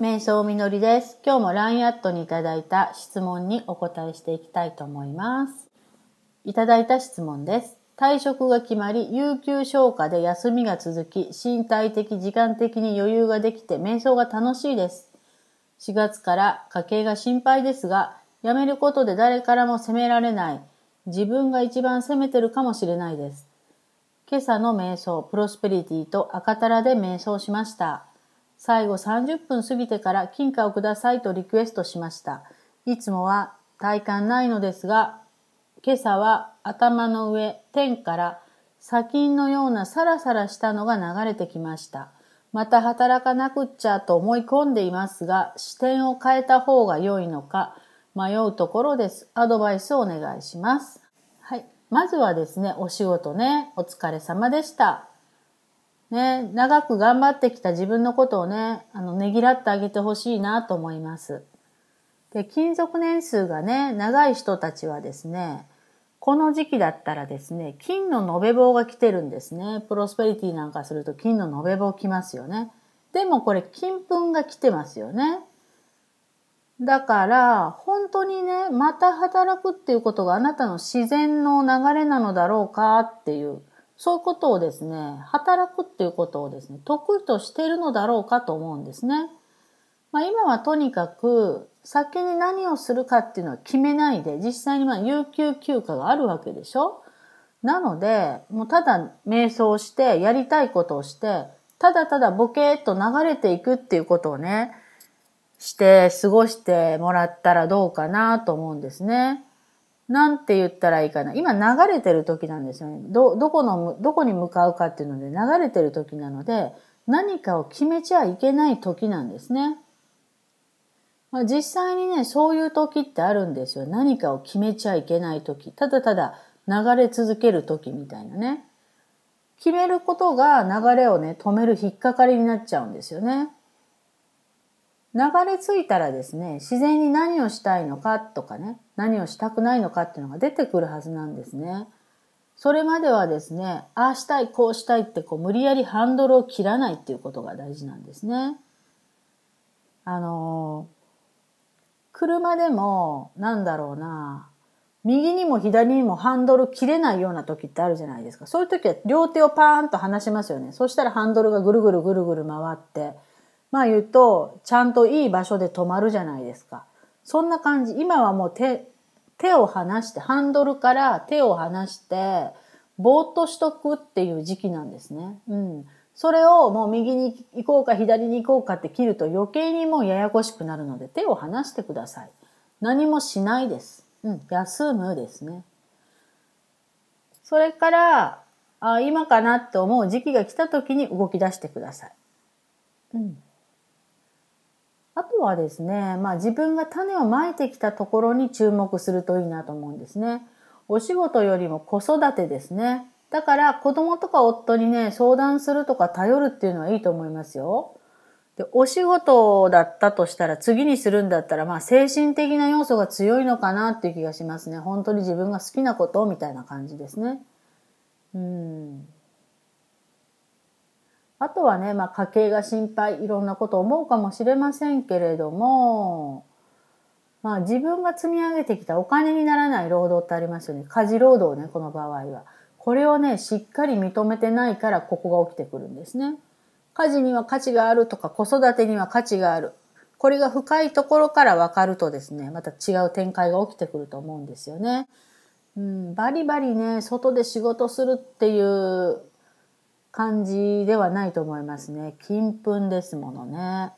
瞑想みのりです。今日も LINE アットにいただいた質問にお答えしていきたいと思います。いただいた質問です。退職が決まり、有給消化で休みが続き、身体的、時間的に余裕ができて、瞑想が楽しいです。4月から家計が心配ですが、辞めることで誰からも責められない。自分が一番責めてるかもしれないです。今朝の瞑想、プロスペリティと赤タラで瞑想しました。最後30分過ぎてから金貨をくださいとリクエストしました。いつもは体感ないのですが、今朝は頭の上、天から砂金のようなサラサラしたのが流れてきました。また働かなくっちゃと思い込んでいますが、視点を変えた方が良いのか迷うところです。アドバイスをお願いします。はい。まずはですね、お仕事ね、お疲れ様でした。ね、長く頑張ってきた自分のことをね、あの、ねぎらってあげてほしいなと思います。で、勤続年数がね、長い人たちはですね、この時期だったらですね、金の延べ棒が来てるんですね。プロスペリティなんかすると金の延べ棒来ますよね。でもこれ金粉が来てますよね。だから、本当にね、また働くっていうことがあなたの自然の流れなのだろうかっていう、そういうことをですね、働くっていうことをですね、得意としてるのだろうかと思うんですね。まあ今はとにかく、先に何をするかっていうのは決めないで、実際にまあ有給休暇があるわけでしょ？なので、もうただ瞑想して、やりたいことをして、ただただボケーっと流れていくっていうことをね、して過ごしてもらったらどうかなと思うんですね。なんて言ったらいいかな。今流れてる時なんですよね。ど、どこの、どこに向かうかっていうので流れてる時なので、何かを決めちゃいけない時なんですね。まあ、実際にね、そういう時ってあるんですよ。何かを決めちゃいけない時。ただただ流れ続ける時みたいなね。決めることが流れをね、止める引っかかりになっちゃうんですよね。流れ着いたらですね、自然に何をしたいのかとかね、何をしたくないのかっていうのが出てくるはずなんですね。それまではですね、ああしたい、こうしたいってこう無理やりハンドルを切らないっていうことが大事なんですね。あのー車でも、なんだろうな、右にも左にもハンドル切れないような時ってあるじゃないですか。そういう時は両手をパーンと離しますよね。そしたらハンドルがぐるぐるぐるぐる回って、まあ言うと、ちゃんといい場所で止まるじゃないですか。そんな感じ。今はもう手、手を離して、ハンドルから手を離して、ぼーっとしとくっていう時期なんですね。うん。それをもう右に行こうか左に行こうかって切ると余計にもうややこしくなるので手を離してください。何もしないです。うん、休むですね。それから、あ今かなって思う時期が来た時に動き出してください。うん。あとはですね、まあ自分が種をまいてきたところに注目するといいなと思うんですね。お仕事よりも子育てですね。だから子供とか夫にね、相談するとか頼るっていうのはいいと思いますよ。で、お仕事だったとしたら次にするんだったら、まあ精神的な要素が強いのかなっていう気がしますね。本当に自分が好きなことみたいな感じですね。うん。あとはね、まあ家計が心配、いろんなこと思うかもしれませんけれども、まあ自分が積み上げてきたお金にならない労働ってありますよね。家事労働ね、この場合は。これをね、しっかり認めてないからここが起きてくるんですね。家事には価値があるとか子育てには価値がある。これが深いところから分かるとですね、また違う展開が起きてくると思うんですよね。うん、バリバリね、外で仕事するっていう感じではないと思いますね。金粉ですものね。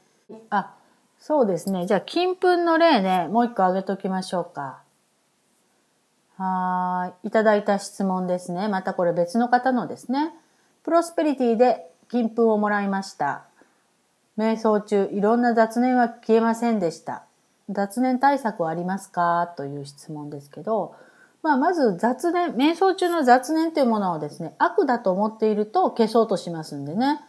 あ、そうですね。じゃあ、金粉の例ね、もう一個挙げときましょうか。はい。いただいた質問ですね。またこれ別の方のですね。プロスペリティで金粉をもらいました。瞑想中、いろんな雑念は消えませんでした。雑念対策はありますか？という質問ですけど、まあ、まず雑念、瞑想中の雑念というものをですね、悪だと思っていると消そうとしますんでね。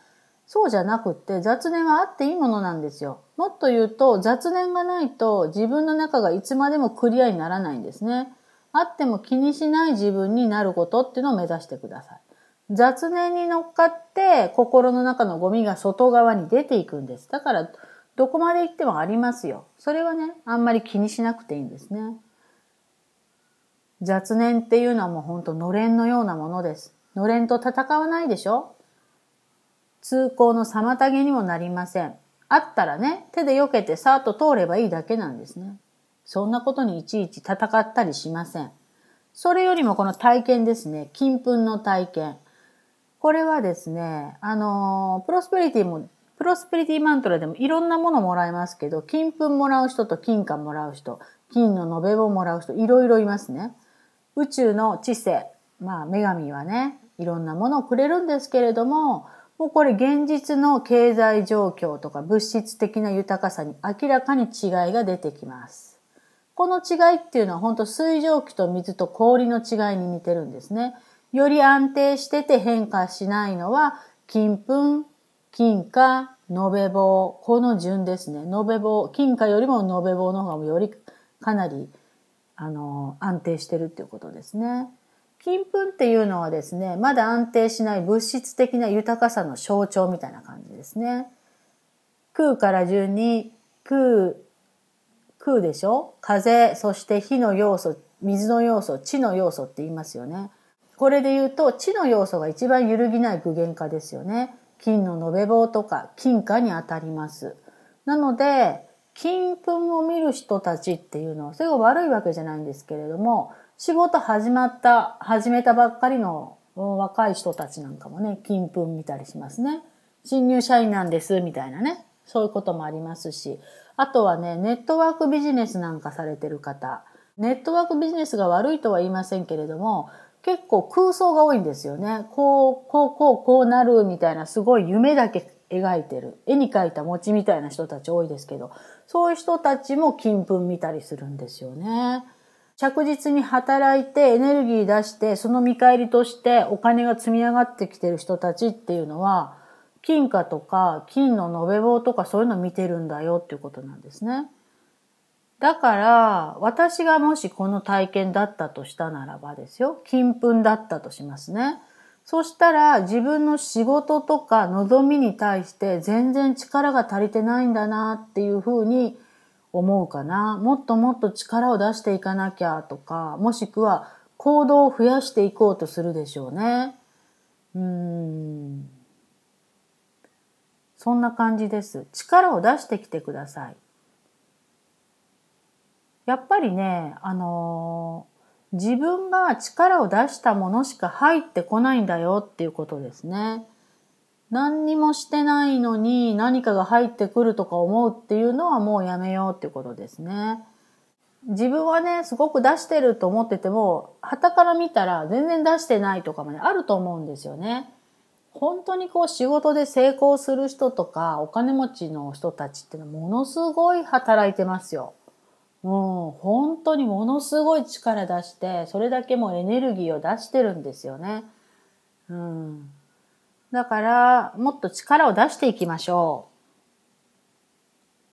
そうじゃなくって雑念はあっていいものなんですよ。もっと言うと雑念がないと自分の中がいつまでもクリアにならないんですね。あっても気にしない自分になることっていうのを目指してください。雑念に乗っかって心の中のゴミが外側に出ていくんです。だからどこまで行ってもありますよ。それはね、あんまり気にしなくていいんですね。雑念っていうのはもうほんとのれんのようなものです。のれんと戦わないでしょ？通行の妨げにもなりません。あったらね、手で避けてさーっと通ればいいだけなんですね。そんなことにいちいち戦ったりしません。それよりもこの体験ですね。金粉の体験。これはですね、あの、プロスペリティも、プロスペリティマントラでもいろんなものもらえますけど、金粉もらう人と金貨もらう人、金の延べ棒もらう人、いろいろいますね。宇宙の知性、まあ女神はね、いろんなものをくれるんですけれども、もうこれ現実の経済状況とか物質的な豊かさに明らかに違いが出てきます。この違いっていうのは本当水蒸気と水と氷の違いに似てるんですね。より安定してて変化しないのは金粉、金貨、延べ棒。この順ですね。延べ棒、金貨よりも延べ棒の方がよりかなりあの安定してるっていうことですね。金粉っていうのはですね、まだ安定しない物質的な豊かさの象徴みたいな感じですね。空から順に空、空でしょ？風、そして火の要素、水の要素、地の要素って言いますよね。これで言うと、地の要素が一番揺るぎない具現化ですよね。金の延べ棒とか金貨に当たります。なので、金粉を見る人たちっていうのは、それが悪いわけじゃないんですけれども、仕事始まった、始めたばっかりの若い人たちなんかもね、金粉見たりしますね。新入社員なんです、みたいなね。そういうこともありますし。あとはね、ネットワークビジネスなんかされてる方。ネットワークビジネスが悪いとは言いませんけれども、結構空想が多いんですよね。こう、こう、こう、こうなるみたいなすごい夢だけ描いてる。絵に描いた餅みたいな人たち多いですけど、そういう人たちも金粉見たりするんですよね。着実に働いてエネルギー出して、その見返りとしてお金が積み上がってきてる人たちっていうのは、金貨とか金の延べ棒とかそういうの見てるんだよっていうことなんですね。だから、私がもしこの体験だったとしたならばですよ。金粉だったとしますね。そしたら自分の仕事とか望みに対して全然力が足りてないんだなっていうふうに思うかな。もっともっと力を出していかなきゃとか、もしくは行動を増やしていこうとするでしょうね。うん。そんな感じです。力を出してきてください。やっぱりね、あのー、自分が力を出したものしか入ってこないんだよっていうことですね。何にもしてないのに何かが入ってくるとか思うっていうのはもうやめようっていうことですね。自分はね、すごく出してると思ってても、旗から見たら全然出してないとかもね、あると思うんですよね。本当にこう仕事で成功する人とかお金持ちの人たちっていうのはものすごい働いてますよ。もう、本当にものすごい力出して、それだけもうエネルギーを出してるんですよね。うん。だから、もっと力を出していきましょう。